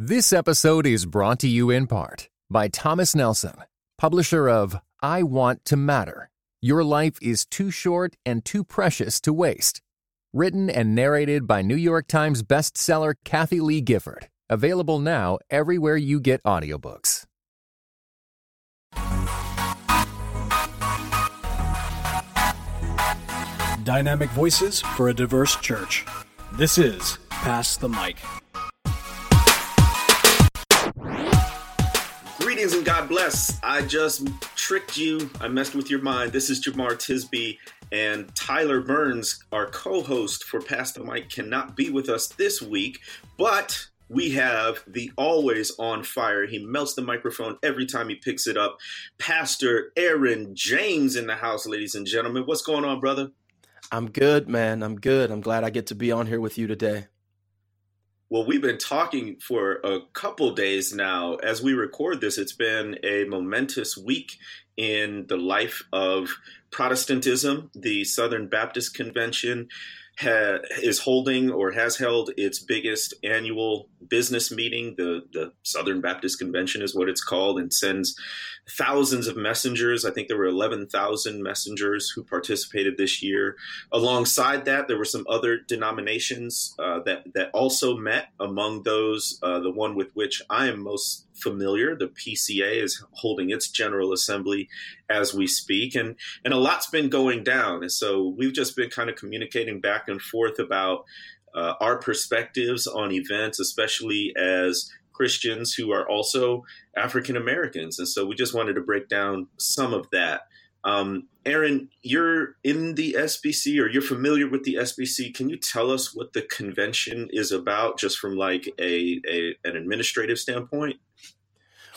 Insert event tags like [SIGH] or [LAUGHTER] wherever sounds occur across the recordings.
This episode is brought to you in part by Thomas Nelson, publisher of I Want to Matter. Your life is too short and too precious to waste. Written and narrated by New York Times bestseller Kathie Lee Gifford. Available now everywhere you get audiobooks. Dynamic voices for a diverse church. This is Pass the Mic. Greetings and God bless. I just tricked you. I messed with your mind. This is Jemar Tisby and Tyler Burns, our co-host for Pass the cannot be with us this week, but we have the always on fire. He melts the microphone every time he picks it up. Pastor Aaron James in the house, ladies and gentlemen. What's going on, brother? I'm good, man. I'm good. I'm glad I get to be on here with you today. Well, we've been talking for a couple days now. As we record this, it's been a momentous week in the life of Protestantism. The Southern Baptist Convention ha- is holding or has held its biggest annual business meeting. The, the Southern Baptist Convention is what it's called and sends thousands of messengers. I think there were 11,000 messengers who participated this year. Alongside that, there were some other denominations uh, that, that also met. Among those, uh, the one with which I am most familiar, the PCA, is holding its General Assembly as we speak. And, and a lot's been going down. And so we've just been kind of communicating back and forth about uh, our perspectives on events, especially as Christians who are also African Americans. And so we just wanted to break down some of that. Um, Aaron, you're in the SBC or you're familiar with the SBC. Can you tell us what the convention is about just from like a, a an administrative standpoint?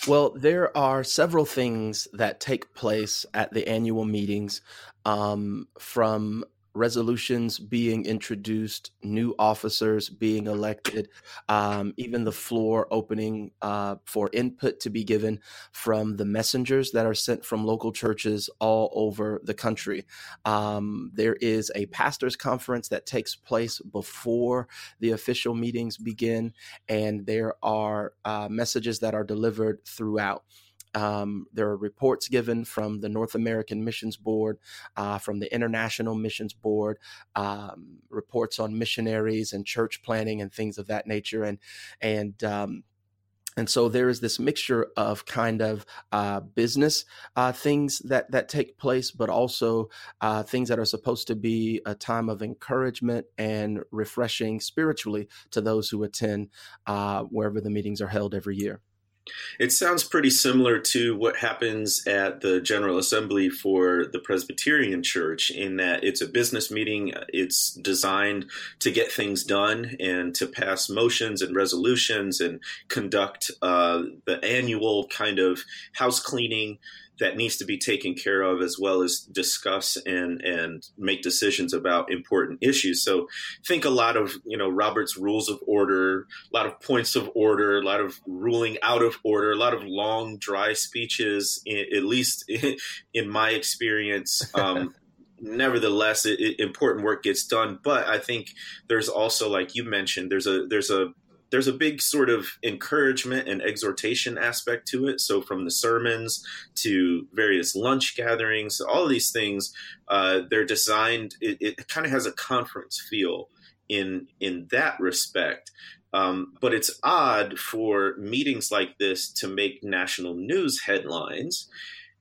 Well, there are several things that take place at the annual meetings um, from resolutions being introduced, new officers being elected, um, even the floor opening uh, for input to be given from the messengers that are sent from local churches all over the country. Um, there is a pastors' conference that takes place before the official meetings begin, and there are uh, messages that are delivered throughout. Um, there are reports given from the North American Missions Board, uh, from the International Missions Board, um, reports on missionaries and church planning and things of that nature, and and um, and so there is this mixture of kind of uh, business uh, things that that take place, but also uh, things that are supposed to be a time of encouragement and refreshing spiritually to those who attend uh, wherever the meetings are held every year. It sounds pretty similar to what happens at the General Assembly for the Presbyterian Church, in that it's a business meeting. It's designed to get things done and to pass motions and resolutions and conduct uh, the annual kind of house cleaning that needs to be taken care of as well as discuss and and make decisions about important issues. So think a lot of you know robert's rules of order a lot of points of order a lot of ruling out of order a lot of long dry speeches at least [LAUGHS] in my experience. Um, [LAUGHS] nevertheless it, it, important work gets done. But i think there's also like you mentioned there's a there's a there's a big sort of encouragement and exhortation aspect to it. So from the sermons to various lunch gatherings, all of these things, uh, they're designed. It, it kind of has a conference feel in in that respect. Um, but it's odd for meetings like this to make national news headlines.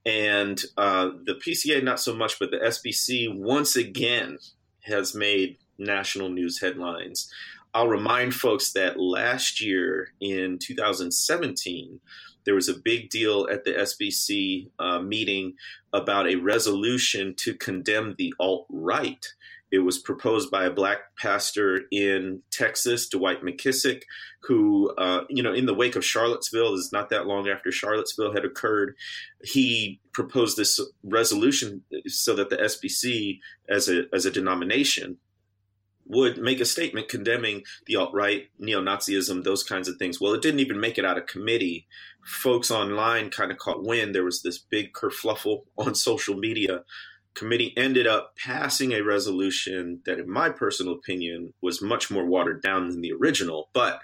And uh, the PCA, not so much, but the SBC once again has made national news headlines. I'll remind folks that last year in 2017, there was a big deal at the SBC uh, meeting about a resolution to condemn the alt right. It was proposed by a black pastor in Texas, Dwight McKissic, who, uh, you know, in the wake of Charlottesville, is not that long after Charlottesville had occurred, he proposed this resolution so that the SBC, as a as a denomination, would make a statement condemning the alt right, neo Nazism, those kinds of things. Well, it didn't even make it out of committee. Folks online kind of caught wind. There was this big kerfluffle on [LAUGHS] social media committee ended up passing a resolution that, in my personal opinion, was much more watered down than the original, but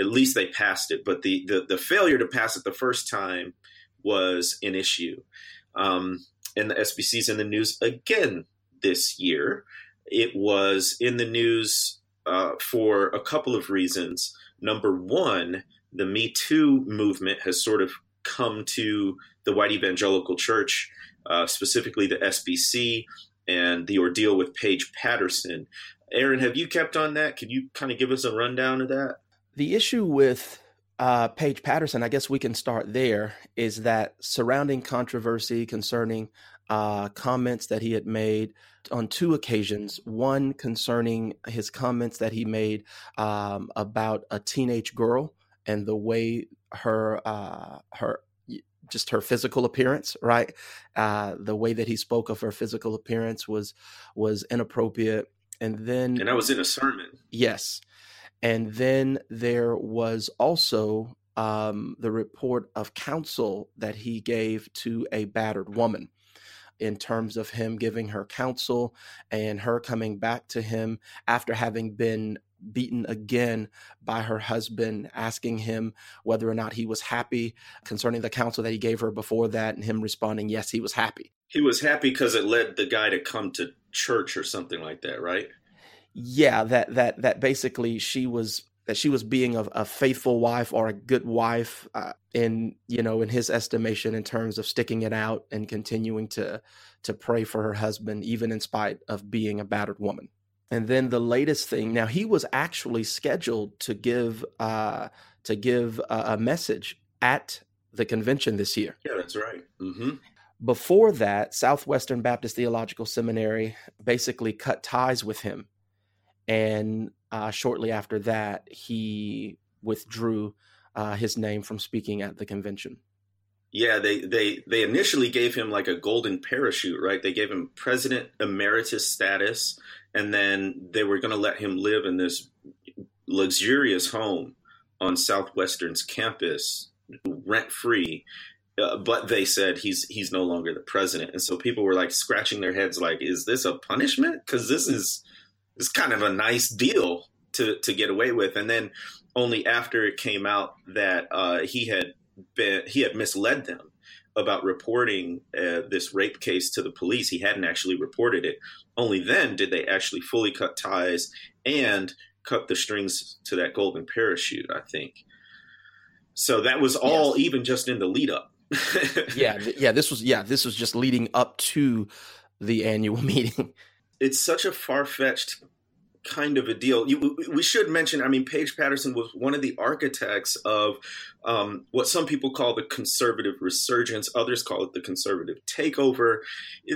at least they passed it. But the, the, the failure to pass it the first time was an issue. Um, and the SBC's in the news again this year. It was in the news uh, for a couple of reasons. Number one, the Me Too movement has sort of come to the white evangelical church, uh, specifically the SBC, and the ordeal with Paige Patterson. Aaron, have you kept on that? Can you kind of give us a rundown of that? The issue with uh, Paige Patterson, I guess we can start there, is that surrounding controversy concerning uh, comments that he had made on two occasions. One concerning his comments that he made um, about a teenage girl and the way her uh, her just her physical appearance, right? Uh, the way that he spoke of her physical appearance was was inappropriate. And then, and that was in a sermon. Yes, and then there was also um, the report of counsel that he gave to a battered woman in terms of him giving her counsel and her coming back to him after having been beaten again by her husband, asking him whether or not he was happy concerning the counsel that he gave her before that, and him responding, yes, he was happy. He was happy because it led the guy to come to church or something like that, right? Yeah, that that that basically she was that she was being a, a faithful wife or a good wife uh, in you know in his estimation in terms of sticking it out and continuing to to pray for her husband even in spite of being a battered woman and then the latest thing, now he was actually scheduled to give uh, to give a, a message at the convention this year. Yeah, that's right. Mm-hmm. Before that, Southwestern Baptist Theological Seminary basically cut ties with him, and uh, shortly after that, he withdrew uh, his name from speaking at the convention. Yeah, they they they initially gave him like a golden parachute, right? They gave him president emeritus status, and then they were going to let him live in this luxurious home on Southwestern's campus, rent free. Uh, but they said he's he's no longer the president, and so people were like scratching their heads, like, "Is this a punishment? Because this is is kind of a nice deal to to get away with." And then only after it came out that uh, he had been he had misled them about reporting uh, this rape case to the police. He hadn't actually reported it. Only then did they actually fully cut ties and cut the strings to that golden parachute. I think. So that was all, yes. even just in the lead up. [LAUGHS] yeah, yeah. This was yeah. This was just leading up to the annual [LAUGHS] meeting. It's such a far fetched kind of a deal. You, we should mention, I mean, Paige Patterson was one of the architects of um, what some people call the conservative resurgence, others call it the conservative takeover.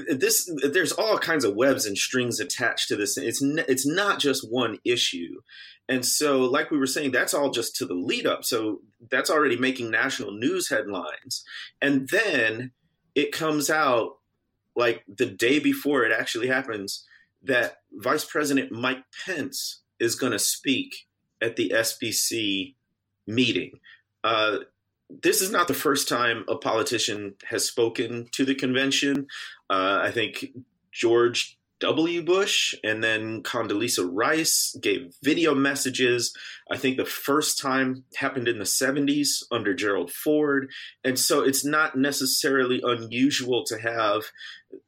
This, there's all kinds of webs and strings attached to this. It's it's not just one issue, and so, like we were saying, that's all just to the lead up. So that's already making national news headlines, and then it comes out like the day before it actually happens that Vice President Mike Pence is going to speak at the SBC meeting. Uh, this is not the first time a politician has spoken to the convention. Uh, I think George W. Bush and then Condoleezza Rice gave video messages. I think the first time happened in the 70s under Gerald Ford. And so it's not necessarily unusual to have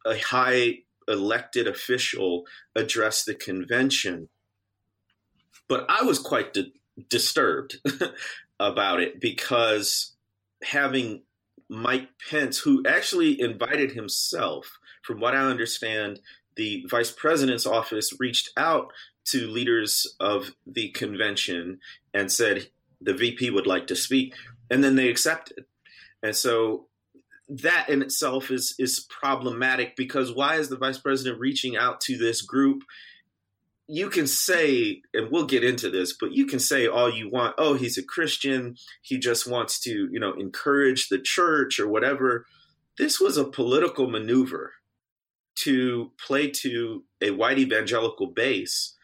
a high elected official address the convention. But I was quite di- disturbed [LAUGHS] about it because having Mike Pence, who actually invited himself, from what I understand, the vice president's office reached out to leaders of the convention and said the VP would like to speak, and then they accepted. And so that in itself is is problematic because why is the vice president reaching out to this group? You can say, and we'll get into this, but you can say all you want. Oh, he's a Christian. He just wants to, you know, encourage the church or whatever. This was a political maneuver to play to a white evangelical base.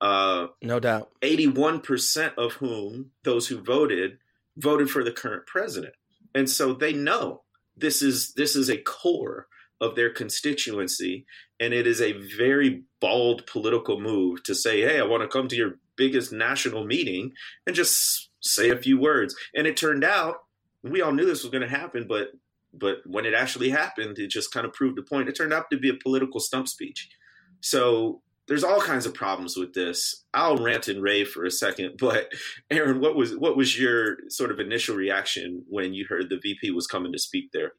Uh, no doubt. 81% of whom, those who voted, voted for the current president. And so they know this is this is a core of their constituency. And it is a very bald political move to say, hey, I want to come to your biggest national meeting and just say a few words. And it turned out, we all knew this was going to happen, but but when it actually happened, it just kind of proved the point. It turned out to be a political stump speech. So there's all kinds of problems with this. I'll rant and rave for a second, [LAUGHS] but Aaron, what was what was your sort of initial reaction when you heard the VP was coming to speak there?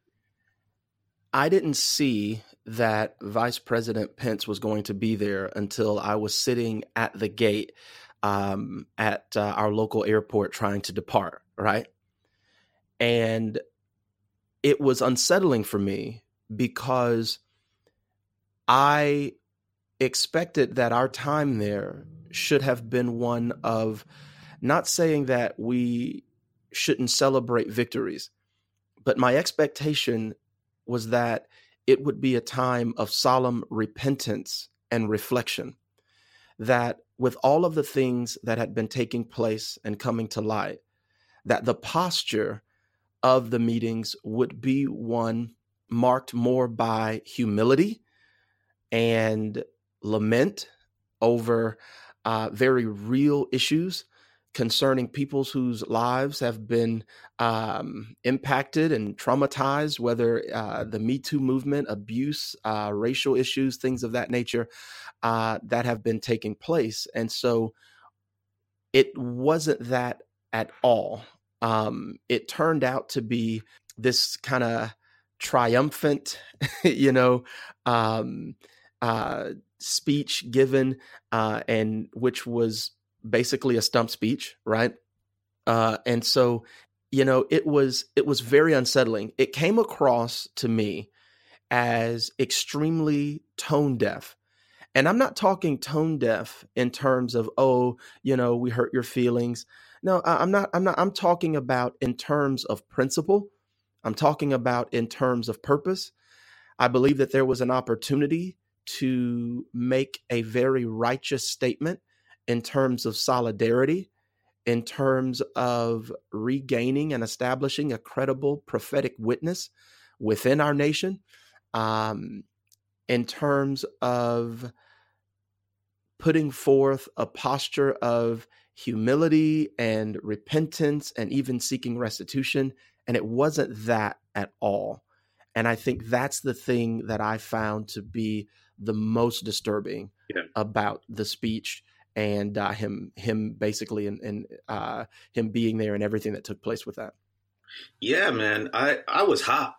I didn't see that Vice President Pence was going to be there until I was sitting at the gate um, at uh, our local airport trying to depart, right? And it was unsettling for me because I expected that our time there should have been one of not saying that we shouldn't celebrate victories, but my expectation was that it would be a time of solemn repentance and reflection. That with all of the things that had been taking place and coming to light, that the posture of the meetings would be one marked more by humility and lament over uh, very real issues concerning peoples whose lives have been um, impacted and traumatized, whether uh, the Me Too movement, abuse, uh, racial issues, things of that nature uh, that have been taking place. And so it wasn't that at all. Um, it turned out to be this kind of triumphant, [LAUGHS] you know, um, uh, speech given, uh, and which was basically a stump speech, right? Uh, and so, you know, it was it was very unsettling. It came across to me as extremely tone deaf. And I'm not talking tone deaf in terms of, oh, you know, we hurt your feelings. No, I'm not. I'm not. I'm talking about in terms of principle. I'm talking about in terms of purpose. I believe that there was an opportunity to make a very righteous statement in terms of solidarity, in terms of regaining and establishing a credible prophetic witness within our nation, um, in terms of putting forth a posture of humility and repentance and even seeking restitution. And it wasn't that at all. And I think that's the thing that I found to be the most disturbing yeah. about the speech and uh, him him basically and, and uh, him being there and everything that took place with that. Yeah, man, I I was hot.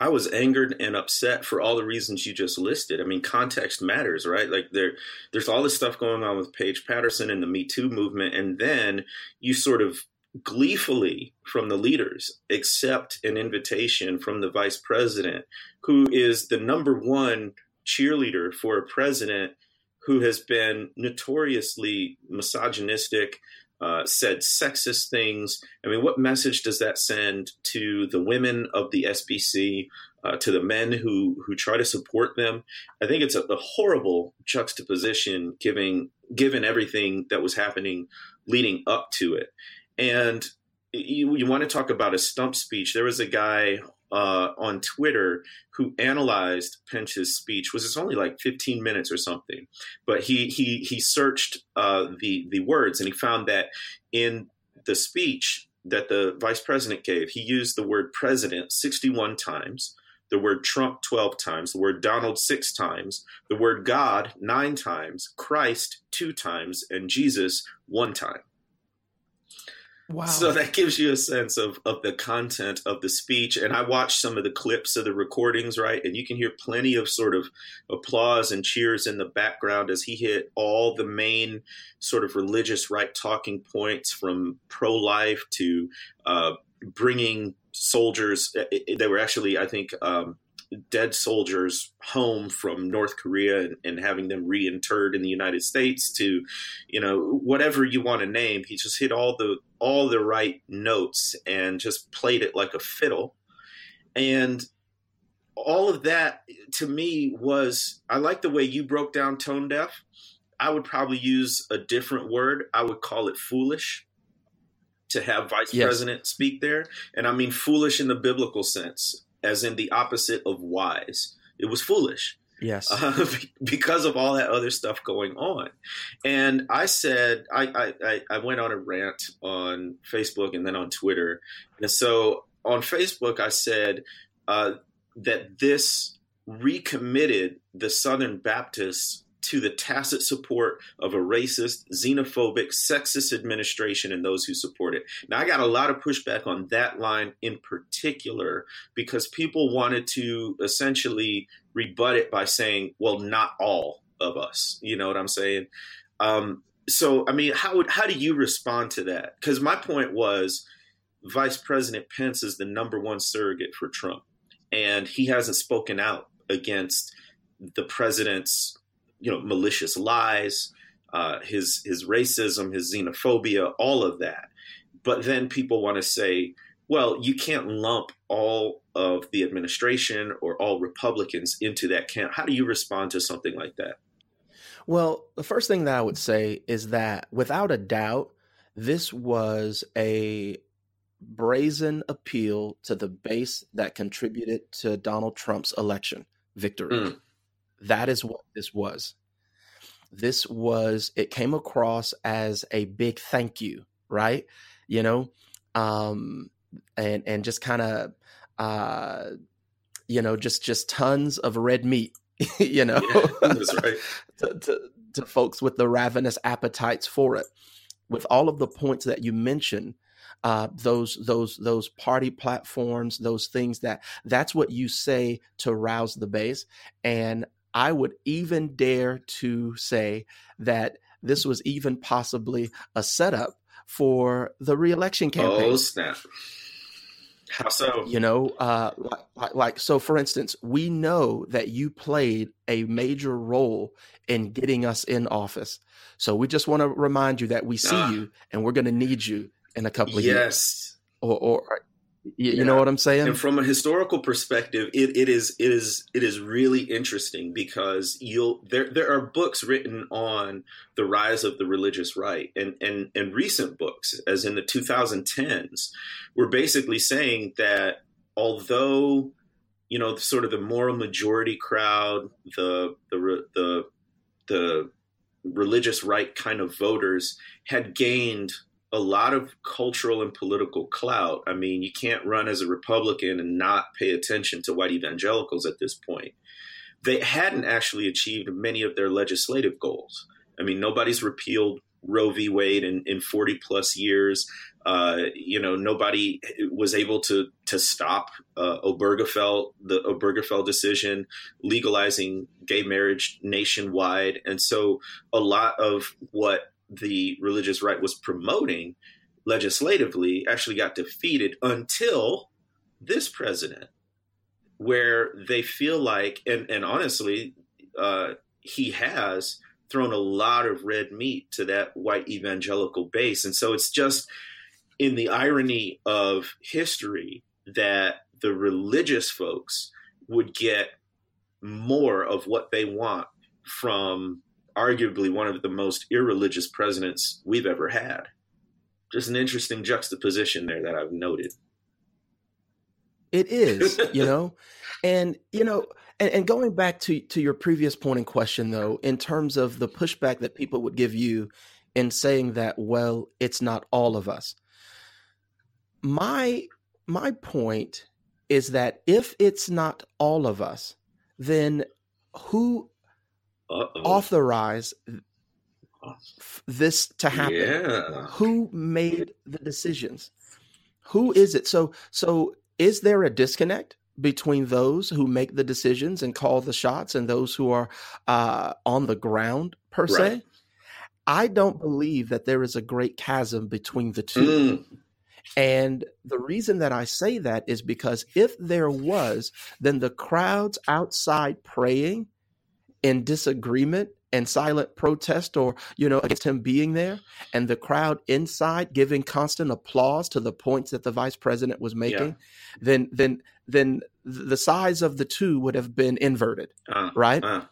I was angered and upset for all the reasons you just listed. I mean, context matters, right? Like there, there's all this stuff going on with Paige Patterson and the Me Too movement, and then you sort of gleefully from the leaders accept an invitation from the vice president, who is the number one cheerleader for a president who has been notoriously misogynistic, uh, said sexist things. I mean, what message does that send to the women of the SBC, uh, to the men who who try to support them? I think it's a, a horrible juxtaposition, given given everything that was happening leading up to it. And you, you want to talk about a stump speech? There was a guy uh, on Twitter who analyzed Pence's speech. Was it's only like 15 minutes or something, but he he he searched uh, the the words and he found that in the speech that the vice president gave, he used the word president 61 times. The word Trump 12 times, the word Donald six times, the word God nine times, Christ two times, and Jesus one time. Wow. So that gives you a sense of, of the content of the speech. And I watched some of the clips of the recordings, right? And you can hear plenty of sort of applause and cheers in the background as he hit all the main sort of religious right talking points from pro life to uh, bringing soldiers. They were actually, I think, um, dead soldiers home from North Korea and, and, having them reinterred in the United States to, you know, whatever you want to name. He just hit all the all the right notes and just played it like a fiddle. And all of that to me was I like the way you broke down tone deaf. I would probably use a different word. I would call it foolish to have vice yes. president speak there. And I mean foolish in the biblical sense as in the opposite of wise. It was foolish. Yes. [LAUGHS] Uh, because of all that other stuff going on. And I said, I, I, I went on a rant on Facebook and then on Twitter. And so on Facebook, I said uh, that this recommitted the Southern Baptists to the tacit support of a racist, xenophobic, sexist administration and those who support it. Now, I got a lot of pushback on that line in particular because people wanted to essentially rebut it by saying, well, not all of us. You know what I'm saying? Um, so, I mean, how, would, how do you respond to that? Because my point was Vice President Pence is the number one surrogate for Trump, and he hasn't spoken out against the president's you know malicious lies, uh, his his racism, his xenophobia, all of that. But then people want to say, well, you can't lump all of the administration or all Republicans into that camp. How do you respond to something like that? Well, the first thing that I would say is that without a doubt, this was a brazen appeal to the base that contributed to Donald Trump's election victory. Mm. That is what this was. This was, it came across as a big thank you, right? You know, um, and, and just kind of, uh, you know, just, just tons of red meat, [LAUGHS] you know, yeah, [LAUGHS] right. [LAUGHS] to, to, to folks with the ravenous appetites for it. With all of the points that you mentioned, uh, those those those party platforms, those things that that's what you say to rouse the base. And I would even dare to say that this was even possibly a setup for the reelection campaign. Oh snap! How so? You know, uh, like, like, so. For instance, we know that you played a major role in getting us in office. So we just want to remind you that we see uh, you, and we're going to need you in a couple of yes. years. Yes. Or, or you, yeah. know what I'm saying? And from a historical perspective, it, it is it is it is really interesting because you'll there there are books written on the rise of the religious right and and and recent books, as in the 2010s, were basically saying that although you know sort of the moral majority crowd, the the the the religious right kind of voters had gained a lot of cultural and political clout. I mean, you can't run as a Republican and not pay attention to white evangelicals at this point. They hadn't actually achieved many of their legislative goals. I mean, nobody's repealed Roe v. Wade in, in 40 plus years. Uh, you know, nobody was able to to stop uh, Obergefell, the Obergefell decision, legalizing gay marriage nationwide, and so a lot of what the religious right was promoting legislatively actually got defeated until this president, where they feel like, and, and honestly, uh, he has thrown a lot of red meat to that white evangelical base. And so it's just in the irony of history that the religious folks would get more of what they want from arguably one of the most irreligious presidents we've ever had. Just an interesting juxtaposition there that I've noted. It is, [LAUGHS] you know, and you know, and, and, going back to to your previous point in question, though, in terms of the pushback that people would give you in saying that, well, it's not all of us. My my point is that if it's not all of us, then who uh-oh. authorize this to happen? Yeah. Who made the decisions? Who is it? So so is there a disconnect between those who make the decisions and call the shots and those who are uh, on the ground per right. se? I don't believe that there is a great chasm between the two. Mm. And the reason that I say that is because if there was, then the crowds outside praying in disagreement and silent protest or you know against him being there and the crowd inside giving constant applause to the points that the vice president was making yeah. then then then the size of the two would have been inverted uh, right uh.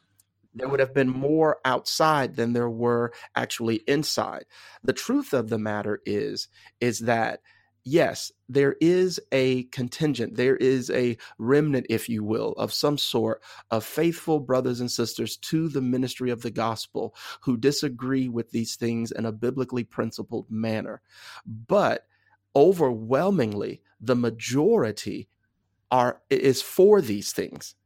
there would have been more outside than there were actually inside the truth of the matter is is that yes, there is a contingent, there is a remnant, if you will, of some sort of faithful brothers and sisters to the ministry of the gospel who disagree with these things in a biblically principled manner. But overwhelmingly, the majority are is for these things.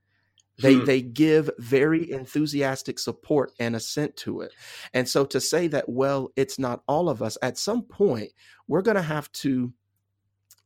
They hmm. they give very enthusiastic support and assent to it. And so to say that well it's not all of us at some point we're going to have to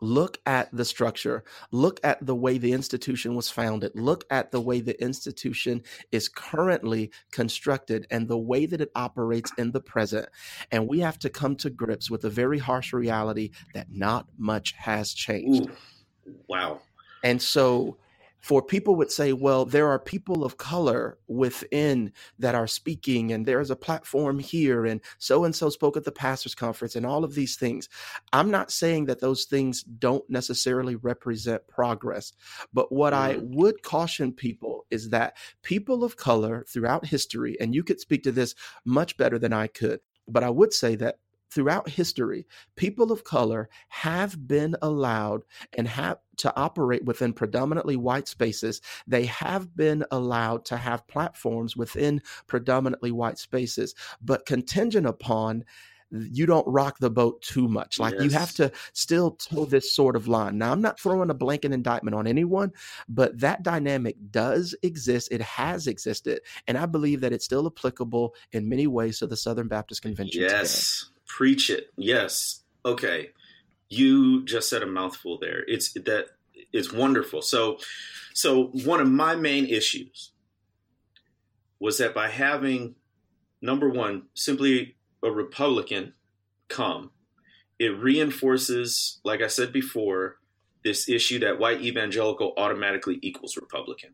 look at the structure, look at the way the institution was founded, look at the way the institution is currently constructed and the way that it operates in the present. And we have to come to grips with the very harsh reality that not much has changed. Ooh, wow. And so for people would say, well, there are people of color within that are speaking, and there's a platform here, and so and so spoke at the pastors' conference, and all of these things. I'm not saying that those things don't necessarily represent progress, but what I would caution people is that people of color throughout history, and you could speak to this much better than I could, but I would say that throughout history, people of color have been allowed and have to operate within predominantly white spaces. They have been allowed to have platforms within predominantly white spaces, but contingent upon you don't rock the boat too much. Like yes. you have to still toe this sort of line. Now, I'm not throwing a blanket indictment on anyone, but that dynamic does exist. It has existed. And I believe that it's still applicable in many ways to the Southern Baptist Convention. Yes. Today. Preach it. Yes. Okay. You just said a mouthful there. It's that it's wonderful. So so one of my main issues was that by having number one, simply a Republican come, it reinforces, like I said before, this issue that white evangelical automatically equals Republican.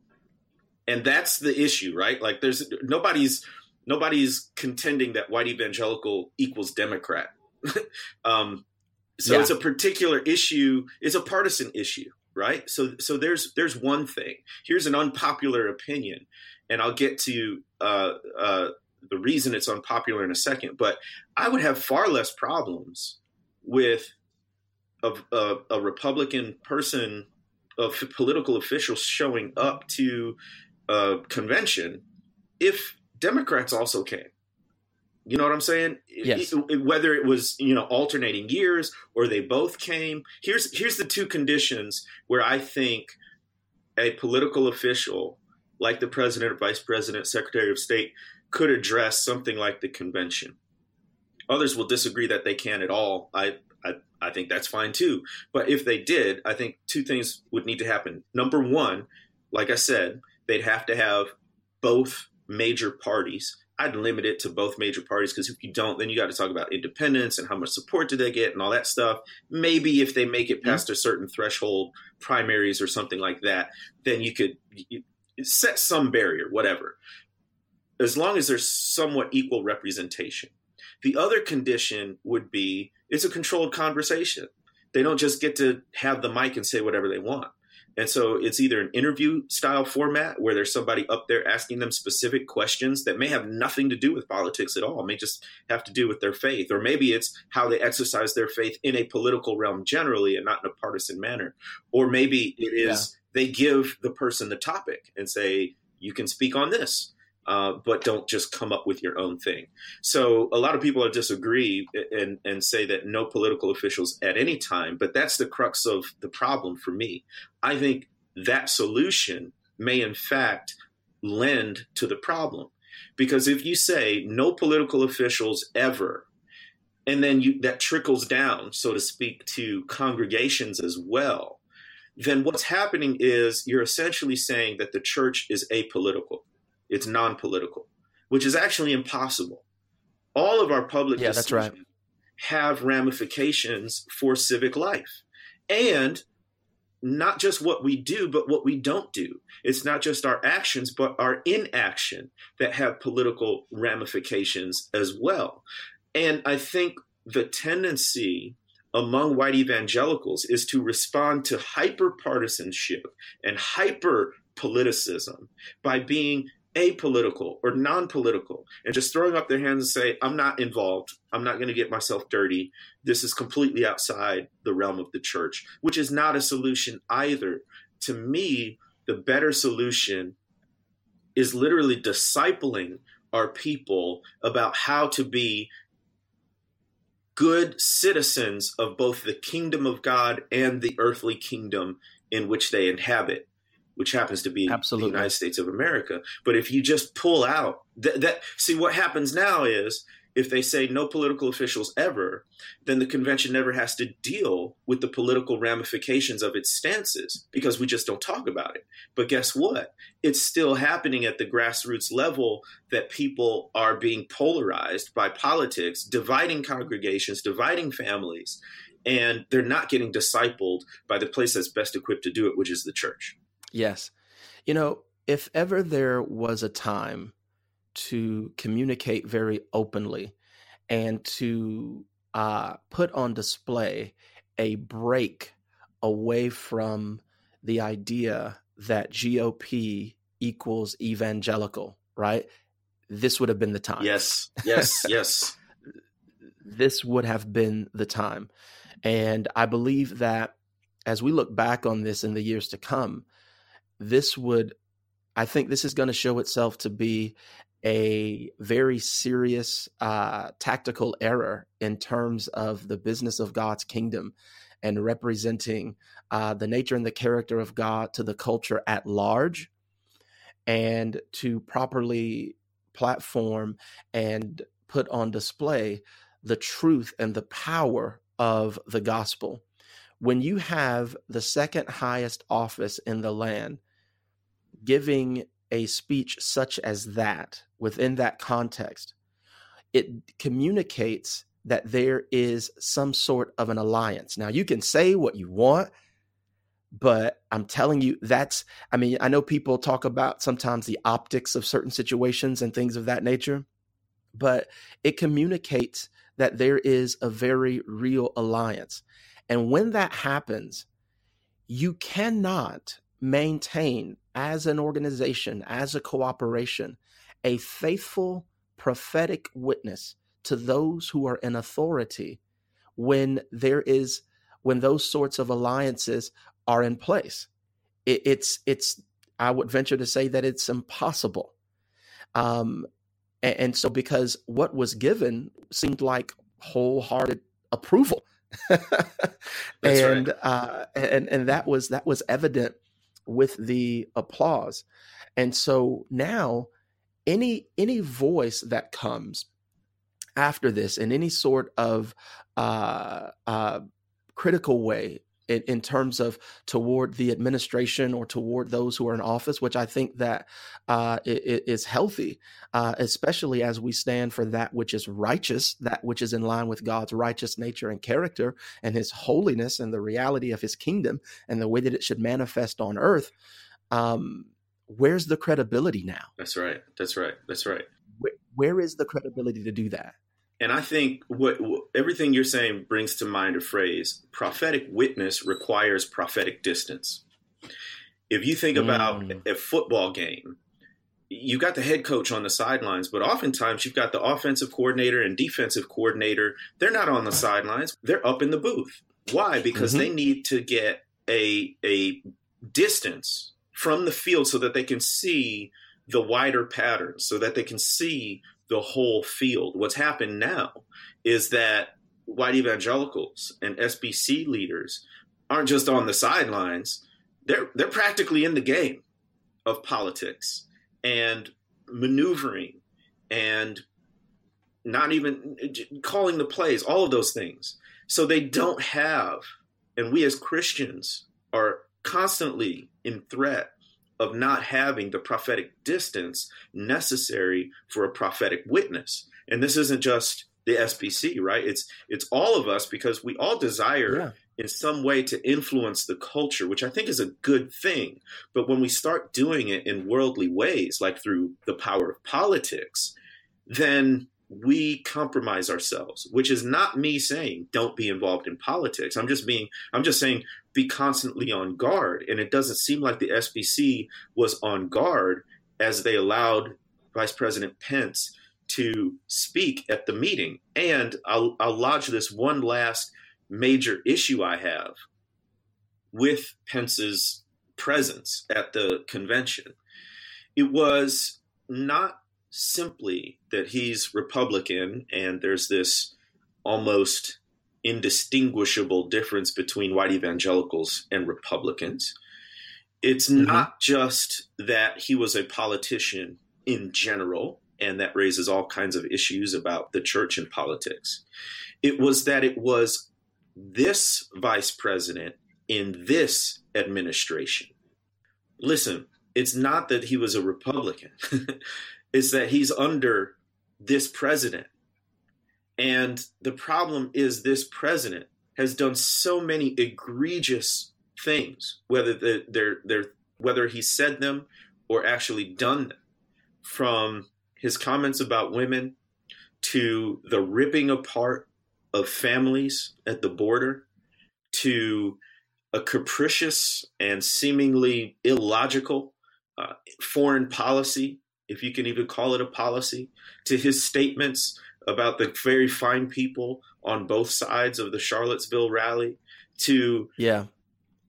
And that's the issue, right? Like there's nobody's nobody's contending that white evangelical equals Democrat. [LAUGHS] um, so yeah. it's a particular issue. It's a partisan issue, right? So so there's there's one thing. Here's an unpopular opinion, and I'll get to uh, uh, the reason it's unpopular in a second. But I would have far less problems with a, a, a Republican person, of political officials showing up to a convention if Democrats also came. You know what I'm saying? Yes. Whether it was you know alternating years or they both came. Here's here's the two conditions where I think a political official like the president, or vice president, secretary of state could address something like the convention. Others will disagree that they can at all. I, I I think that's fine too. But if they did, I think two things would need to happen. Number one, like I said, they'd have to have both major parties. I'd limit it to both major parties because if you don't, then you got to talk about independence and how much support do they get and all that stuff. Maybe if they make it past mm-hmm. a certain threshold, primaries or something like that, then you could set some barrier, whatever. As long as there's somewhat equal representation. The other condition would be it's a controlled conversation. They don't just get to have the mic and say whatever they want. And so it's either an interview style format where there's somebody up there asking them specific questions that may have nothing to do with politics at all, may just have to do with their faith. Or maybe it's how they exercise their faith in a political realm generally and not in a partisan manner. Or maybe it is yeah. they give the person the topic and say, you can speak on this. Uh, but don't just come up with your own thing. So a lot of people disagree and, and say that no political officials at any time, but that's the crux of the problem for me. I think that solution may in fact lend to the problem. Because if you say no political officials ever, and then you, that trickles down, so to speak, to congregations as well, then what's happening is you're essentially saying that the church is apolitical it's non-political, which is actually impossible. All of our public yeah, that's right. have ramifications for civic life. And not just what we do, but what we don't do. It's not just our actions, but our inaction that have political ramifications as well. And I think the tendency among white evangelicals is to respond to hyper partisanship and hyper politicism by being apolitical or non-political and just throwing up their hands and say i'm not involved. I'm not going to get myself dirty. This is completely outside the realm of the church which is not a solution either. To me the better solution is literally discipling our people about how to be good citizens of both the kingdom of God and the earthly kingdom in which they inhabit which happens to be Absolutely. the United States of America. But if you just pull out that, that, see what happens now is if they say no political officials ever, then the convention never has to deal with the political ramifications of its stances because we just don't talk about it. But guess what? It's still happening at the grassroots level that people are being polarized by politics, dividing congregations, dividing families, and they're not getting discipled by the place that's best equipped to do it, which is the church. Yes. You know, if ever there was a time to communicate very openly and to uh, put on display a break away from the idea that GOP equals evangelical, right? This would have been the time. Yes, yes, [LAUGHS] yes. this would have been the time. And I believe that as we look back on this in the years to come, this would, I think this is going to show itself to be a very serious uh, tactical error in terms of the business of God's kingdom and representing uh, the nature and the character of God to the culture at large and to properly platform and put on display the truth and the power of the gospel. When you have the second highest office in the land giving a speech such as that within that context, it communicates that there is some sort of an alliance. Now, you can say what you want, but I'm telling you, that's, I mean, I know people talk about sometimes the optics of certain situations and things of that nature, but it communicates that there is a very real alliance. And when that happens, you cannot maintain as an organization, as a cooperation, a faithful prophetic witness to those who are in authority when there is when those sorts of alliances are in place. It, it's it's i would venture to say that it's impossible. Um and, and so because what was given seemed like wholehearted approval. [LAUGHS] And right. uh and and that was that was evident with the applause. And so now any any voice that comes after this in any sort of uh, uh, critical way in, in, terms of toward the administration or toward those who are in office, which I think that uh, is healthy, uh, especially as we stand for that which is righteous, that which is in line with God's righteous nature and character and His holiness and the reality of His kingdom and the way that it should manifest on earth. Um, where's the credibility now? That's right. That's right. That's right. where, where is the credibility to do that? And I think what, what, everything you're saying brings to mind a phrase prophetic witness requires prophetic distance. If you think about mm. a football game, you got the head coach on the sidelines, but oftentimes you've got the offensive coordinator and defensive coordinator. They're not on the sidelines, they're up in the booth. Why? Because mm-hmm. they need to get a, a distance from the field so that they can see the wider patterns, so that they can see the whole field. What's happened now is that white evangelicals and SBC leaders aren't just on the sidelines; they're they're practically in the game of politics and maneuvering and not even calling the plays, all of those things. So they don't have, and we as Christians are constantly in threat of not having the prophetic distance necessary for a prophetic witness. And this isn't just the SBC, right? It's it's all of us because we all desire yeah. in some way to influence the culture, which I think is a good thing. But when we start doing it in worldly ways, like through the power of politics, then we compromise ourselves, which is not me saying don't be involved in politics. I'm just being, I'm just saying be constantly on guard. And it doesn't seem like the SBC was on guard as they allowed Vice President Pence to speak at the meeting. And I'll, I'll lodge this one last major issue I have with Pence's presence at the convention. It was not simply that he's Republican and there's this almost indistinguishable difference between white evangelicals and Republicans. It's mm-hmm. not just that he was a politician in general, and that raises all kinds of issues about the church and politics. It was that it was this vice president in this administration. Listen, it's not that he was a Republican, [LAUGHS] it's that he's under this president. And the problem is, this president has done so many egregious things, whether they're, they're, whether he said them or actually done them, from his comments about women to the ripping apart of families at the border to a capricious and seemingly illogical uh, foreign policy, if you can even call it a policy, to his statements about the very fine people on both sides of the Charlottesville rally, to yeah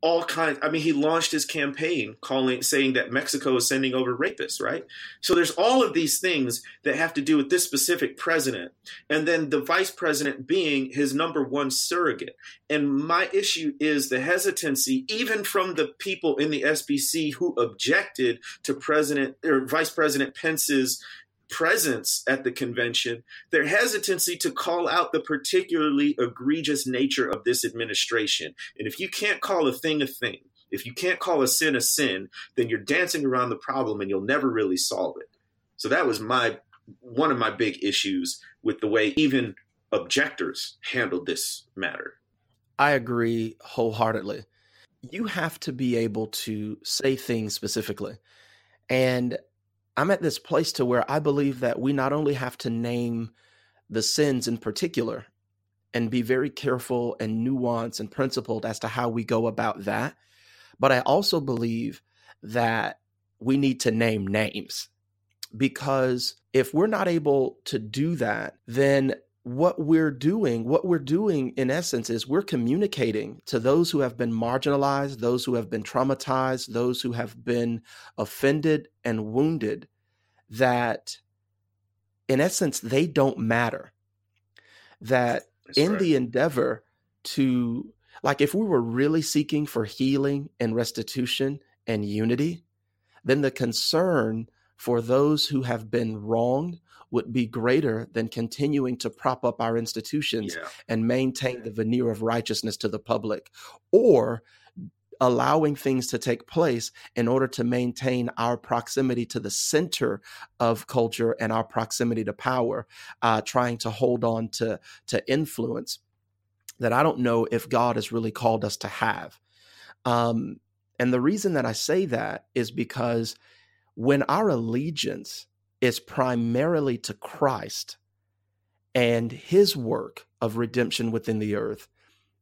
all kinds i mean he launched his campaign calling saying that mexico is sending over rapists right? So there's all of these things that have to do with this specific president and then the vice president being his number one surrogate. And my issue is the hesitancy even from the people in the SBC who objected to president or vice president pence's presence at the convention, their hesitancy to call out the particularly egregious nature of this administration. And if you can't call a thing a thing, if you can't call a sin a sin, then you're dancing around the problem and you'll never really solve it. So that was my one of my big issues with the way even objectors handled this matter. I agree wholeheartedly. You have to be able to say things specifically. And I'm at this place to where I believe that we not only have to name the sins in particular and be very careful and nuanced and principled as to how we go about that, but I also believe that we need to name names. Because if we're not able to do that, then what we're doing, what we're doing in essence is we're communicating to those who have been marginalized, those who have been traumatized, those who have been offended and wounded, that in essence, they don't matter. That That's in right. the endeavor to, like, if we were really seeking for healing and restitution and unity, then the concern for those who have been wronged would be greater than continuing to prop up our institutions yeah. and maintain the veneer of righteousness to the public or allowing things to take place in order to maintain our proximity to the center of culture and our proximity to power, uh, trying to hold on to, to influence that I don't know if God has really called us to have. Um, and the reason that I say that is because when our allegiance is primarily to Christ and his work of redemption within the earth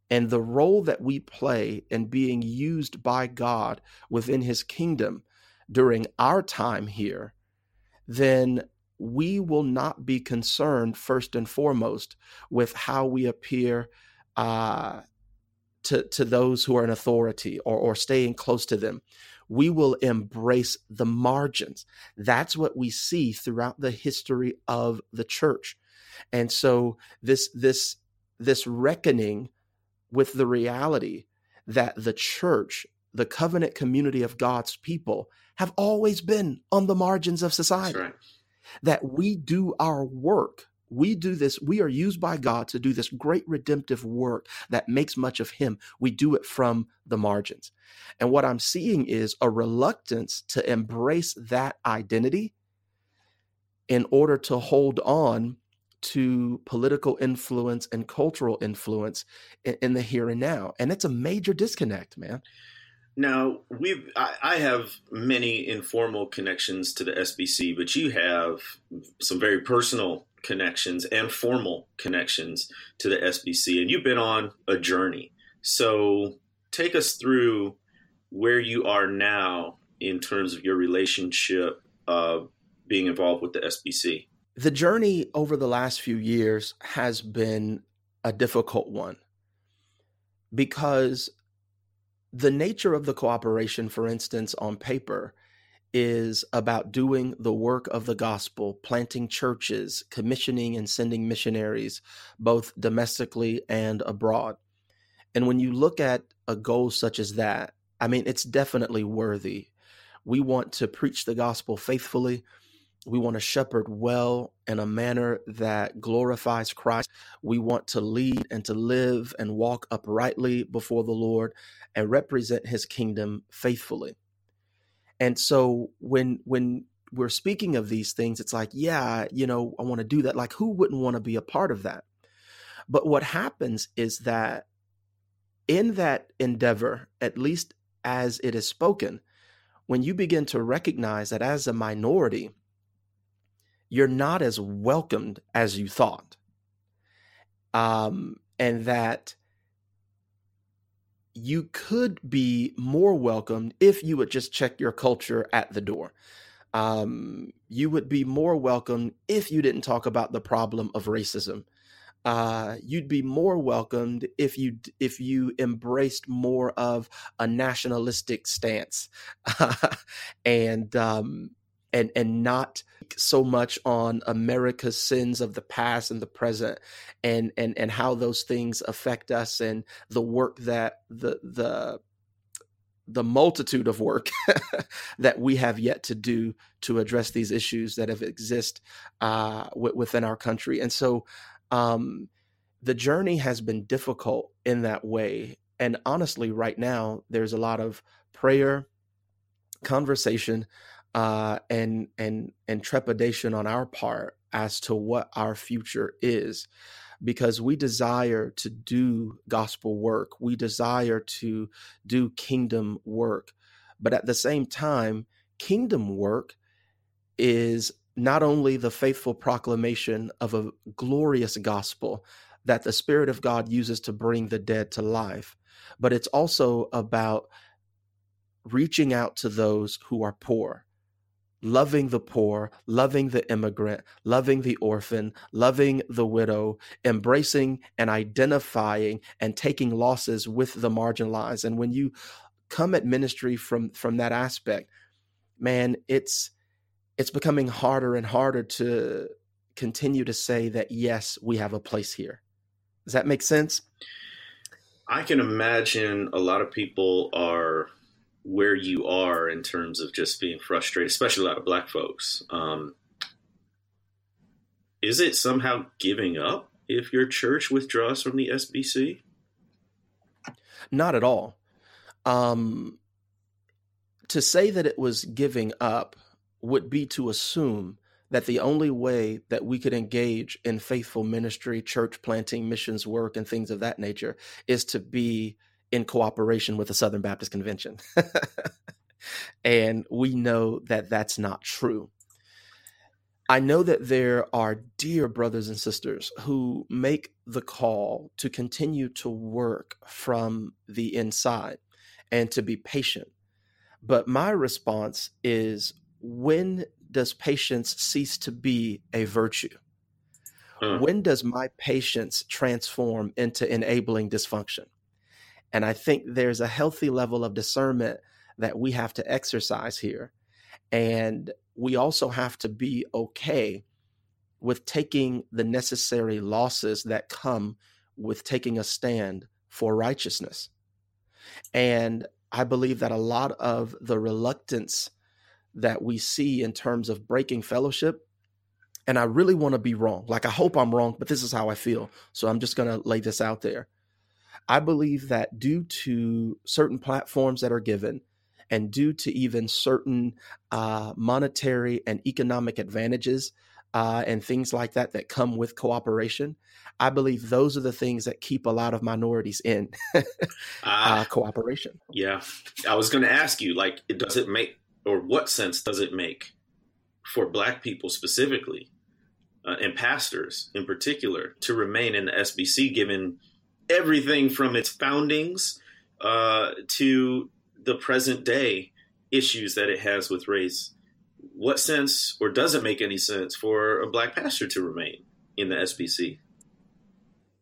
and the role that we play in being used by God within his kingdom during our time here, then we will not be concerned first and foremost with how we appear uh, to, to those who are in authority or, or staying close to them we will embrace the margins. That's what we see throughout the history of the church. And so this this this reckoning with the reality that the church, the covenant community of God's people, have always been on the margins of society. Right. That we do our work we do this, we are used by God to do this great redemptive work that makes much of Him. We do it from the margins. And what I'm seeing is a reluctance to embrace that identity in order to hold on to political influence and cultural influence in, in the here and now. And it's a major disconnect, man. Now we've I, I, have many informal connections to the SBC, but you have some very personal connections and formal connections to the SBC, and you've been on a journey. So take us through where you are now in terms of your relationship uh, being involved with the SBC? The journey over the last few years has been a difficult one because the nature of the cooperation, for instance, on paper, is about doing the work of the gospel, planting churches, commissioning and sending missionaries, both domestically and abroad. And when you look at a goal such as that, I mean, it's definitely worthy. We want to preach the gospel faithfully. We want to shepherd well in a manner that glorifies Christ. We want to lead and to live and walk uprightly before the Lord and represent his kingdom faithfully. And so when when we're speaking of these things, it's like, yeah, you know, I want to do that. Like who wouldn't want to be a part of that? But what happens is that in that endeavor, at least as it is spoken, when you begin to recognize that as a minority, you're not as welcomed as you thought. Um, and that you could be more welcomed if you would just check your culture at the door. Um, you would be more welcome if you didn't talk about the problem of racism. Uh, you'd be more welcomed if you if you embraced more of a nationalistic stance, [LAUGHS] and um, and and not so much on America's sins of the past and the present and and and how those things affect us and the work that the the the multitude of work [LAUGHS] that we have yet to do to address these issues that have exist uh, w- within our country. And so um, the journey has been difficult in that way. And honestly right now there's a lot of prayer conversation uh, and and and trepidation on our part as to what our future is because we desire to do gospel work we desire to do kingdom work but at the same time kingdom work is not only the faithful proclamation of a glorious gospel that the spirit of God uses to bring the dead to life but it's also about reaching out to those who are poor loving the poor, loving the immigrant, loving the orphan, loving the widow, embracing and identifying and taking losses with the marginalized. And when you come at ministry from from that aspect, man, it's it's becoming harder and harder to continue to say that yes, we have a place here. Does that make sense? I can imagine a lot of people are where you are in terms of just being frustrated, especially a lot of black folks. Um, is it somehow giving up if your church withdraws from the SBC? Not at all. Um, to say that it was giving up would be to assume that the only way that we could engage in faithful ministry, church planting, missions work, and things of that nature is to be in cooperation with the Southern Baptist Convention. [LAUGHS] and we know that that's not true. I know that there are dear brothers and sisters who make the call to continue to work from the inside and to be patient. But my response is when does patience cease to be a virtue? Hmm. When does my patience transform into enabling dysfunction? And I think there's a healthy level of discernment that we have to exercise here. And we also have to be okay with taking the necessary losses that come with taking a stand for righteousness. And I believe that a lot of the reluctance that we see in terms of breaking fellowship, and I really want to be wrong. Like, I hope I'm wrong, but this is how I feel. So I'm just going to lay this out there. I believe that due to certain platforms that are given, and due to even certain uh, monetary and economic advantages uh, and things like that that come with cooperation, I believe those are the things that keep a lot of minorities in uh, [LAUGHS] uh, cooperation. Yeah, I was going to ask you, like, does it make or what sense does it make for Black people specifically uh, and pastors in particular to remain in the SBC given everything from its foundings uh, to the present day issues that it has with race. what sense or does it make any sense for a black pastor to remain in the SBC?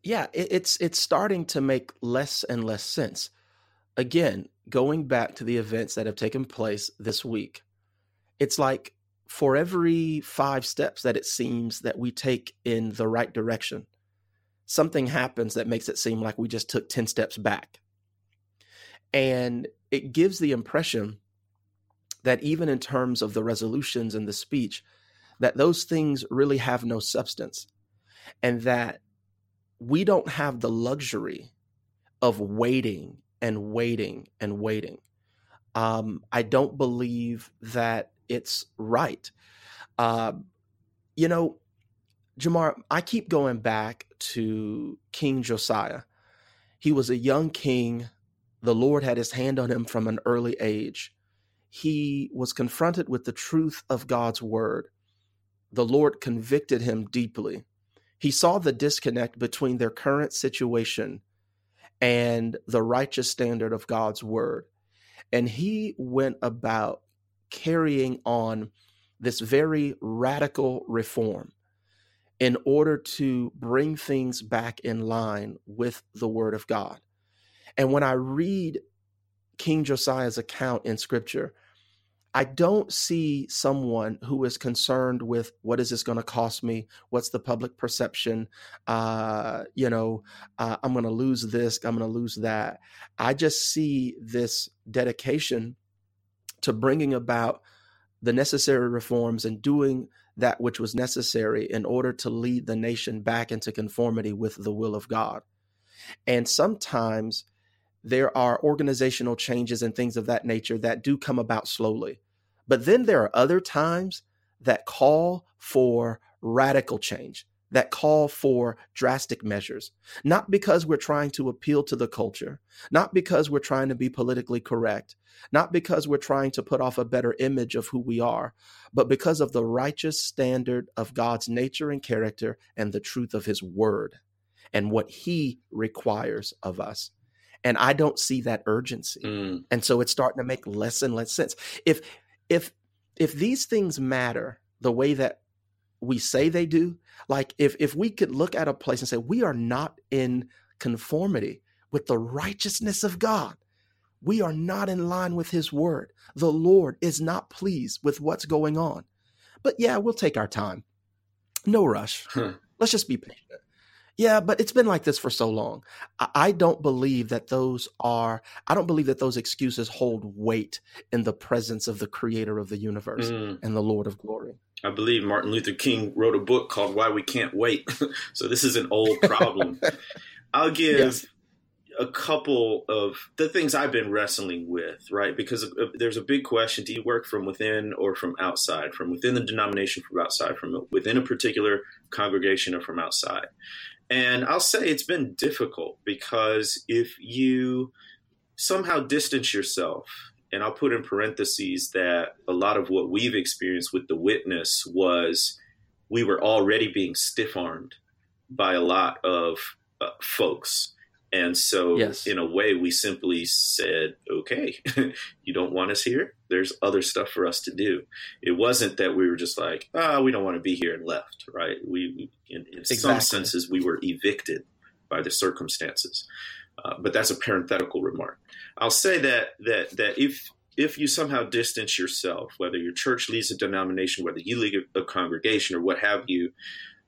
Yeah, it, it's it's starting to make less and less sense. Again, going back to the events that have taken place this week, it's like for every five steps that it seems that we take in the right direction, something happens that makes it seem like we just took 10 steps back. And it gives the impression that even in terms of the resolutions and the speech, that those things really have no substance and that we don't have the luxury of waiting and waiting and waiting. Um, I don't believe that it's right. Uh, you know, Jemar, I keep going back to King Josiah. He was a young king. The Lord had his hand on him from an early age. He was confronted with the truth of God's word. The Lord convicted him deeply. He saw the disconnect between their current situation and the righteous standard of God's word. And he went about carrying on this very radical reform in order to bring things back in line with the word of God. And when I read King Josiah's account in scripture, I don't see someone who is concerned with what is this going to cost me? What's the public perception? Uh, you know, uh, I'm going to lose this, I'm going to lose that. I just see this dedication to bringing about the necessary reforms and doing that which was necessary in order to lead the nation back into conformity with the will of God. And sometimes there are organizational changes and things of that nature that do come about slowly. But then there are other times that call for radical change that call for drastic measures, not because we're trying to appeal to the culture, not because we're trying to be politically correct, not because we're trying to put off a better image of who we are, but because of the righteous standard of God's nature and character and the truth of his word and what he requires of us. And I don't see that urgency. Mm. And so it's starting to make less and less sense. If if if these things matter the way that we say they do like if if we could look at a place and say we are not in conformity with the righteousness of God. We are not in line with his word. The lord is not pleased with what's going on. But yeah we'll take our time. No rush. Let's just be patient yeah, but it's been like this for so long. I don't believe that those are, I don't believe that those excuses hold weight in the presence of the creator of the universe mm. and the Lord of glory. I believe Martin Luther King wrote a book called Why We Can't Wait. [LAUGHS] so this is an old problem. [LAUGHS] I'll give yes. a couple of the things I've been wrestling with, right? Because there's a big question do you work from within or from outside? From within the denomination, from outside, from within a particular congregation, or from outside? And I'll say it's been difficult because if you somehow distance yourself and I'll put in parentheses that a lot of what we've experienced with the witness was we were already being stiff armed by a lot of uh, folks. And so, yes. in a way, we simply said, okay, [LAUGHS] you don't want us here. There's other stuff for us to do. It wasn't that we were just like, oh, we don't want to be here and left, right? We, in, in exactly. some senses, we were evicted by the circumstances. Uh, but that's a parenthetical remark. I'll say that that that if if you somehow distance yourself, whether your church leads a denomination, whether you lead a congregation, or what have you,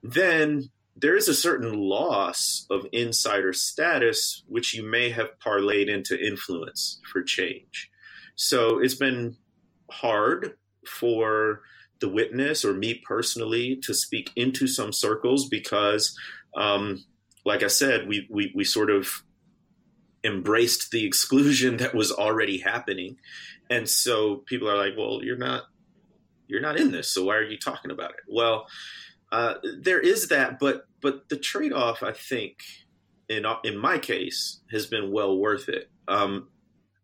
then there is a certain loss of insider status, which you may have parlayed into influence for change. So it's been hard for the witness or me personally to speak into some circles because, um, like I said, we, we, we sort of embraced the exclusion [LAUGHS] that was already happening. And so people are like, well, you're not you're not in this, so why are you talking about it? Well, uh, there is that, but but the trade off, I think, in in my case, has been well worth it. Um,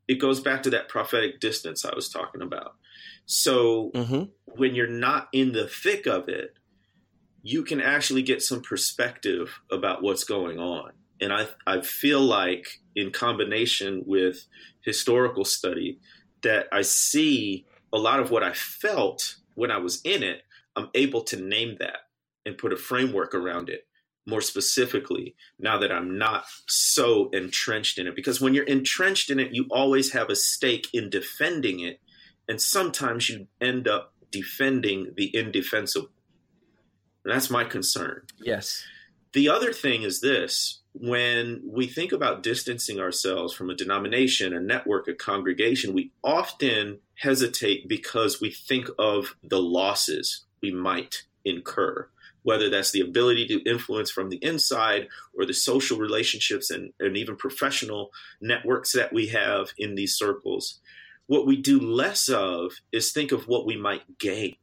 it goes back to that prophetic distance I was talking about. So mm-hmm. when you're not in the thick of it, you can actually get some perspective about what's going on and I I feel like in combination with historical study that I see a lot of what I felt when I was in it, I'm able to name that and put a framework around it more specifically now that I'm not so entrenched in it. Because when you're entrenched in it, you always have a stake in defending it. And sometimes you end up defending the indefensible. And that's my concern. Yes. The other thing is this when we think about distancing ourselves from a denomination, a network, a congregation, we often hesitate because we think of the losses we might incur, whether that's the ability to influence from the inside or the social relationships and, and even professional networks that we have in these circles. What we do less of is think of what we might gain.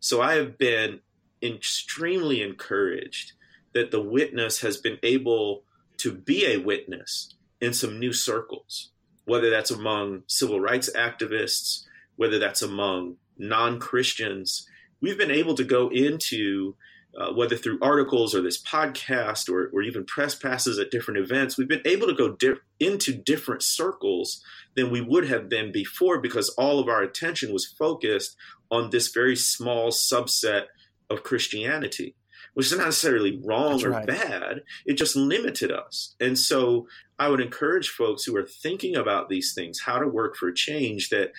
So I have been extremely encouraged that the witness has been able to be a witness in some new circles, whether that's among civil rights activists, whether that's among non Christians. We've been able to go into, uh, whether through articles or this podcast or, or even press passes at different events, we've been able to go di- into different circles than we would have been before because all of our attention was focused on this very small subset of Christianity which is not necessarily wrong That's or right. bad. It just limited us. And so I would encourage folks who are thinking about these things, how to work for change, that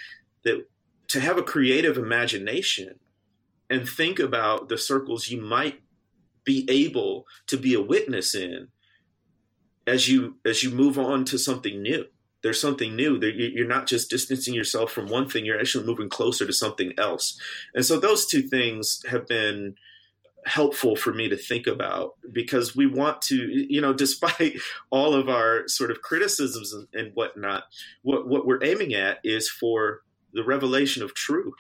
that to have a creative imagination and think about the circles you might be able to be a witness in as you as you move on to something new there's something new you're not just distancing yourself from one thing you're actually moving closer to something else and so those two things have been helpful for me to think about because we want to, you know, [LAUGHS] despite all of our sort of criticisms and whatnot, what, what we're aiming at is for the revelation of truth.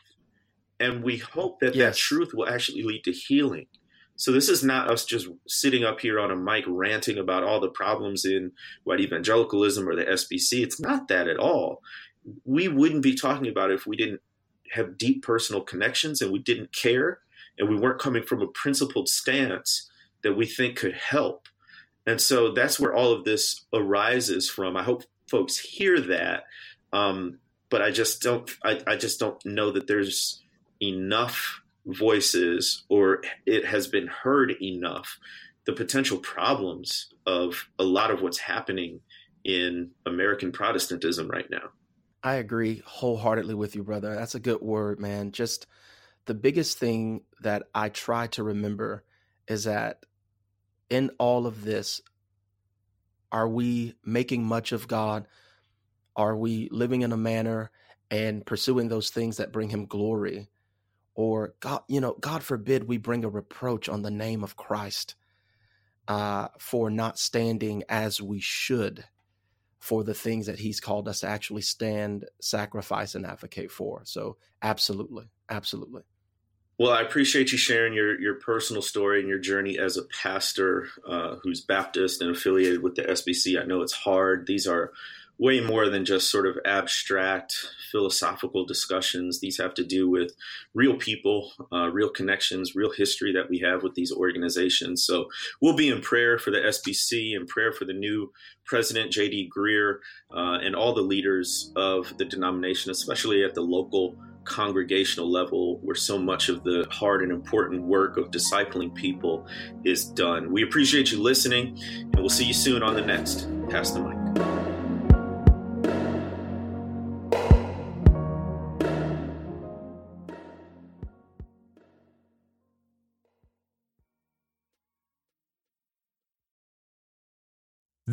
And we hope that yes. that truth will actually lead to healing. So this is not us just sitting up here on a mic ranting about all the problems in white evangelicalism or the SBC. It's not that at all. We wouldn't be talking about it if we didn't have deep personal connections and we didn't care and we weren't coming from a principled stance that we think could help. And so that's where all of this arises from. I hope folks hear that. Um, but I just don't I, I just don't know that there's enough voices or it has been heard enough the potential problems of a lot of what's happening in American Protestantism right now. I agree wholeheartedly with you, brother. That's a good word, man. Just the biggest thing that I try to remember is that in all of this, are we making much of God? Are we living in a manner and pursuing those things that bring him glory? Or God, you know, God forbid we bring a reproach on the name of Christ uh, for not standing as we should for the things that he's called us to actually stand, sacrifice, and advocate for. So absolutely, absolutely. Well, I appreciate you sharing your your personal story and your journey as a pastor uh, who's Baptist and affiliated with the SBC. I know it's hard. These are way more than just sort of abstract philosophical discussions. These have to do with real people, uh, real connections, real history that we have with these organizations. So we'll be in prayer for the SBC and prayer for the new president, J.D. Greear, uh, and all the leaders of the denomination, especially at the local congregational level where so much of the hard and important work of discipling people is done. We appreciate you listening, and we'll see you soon on the next Pass the Mic.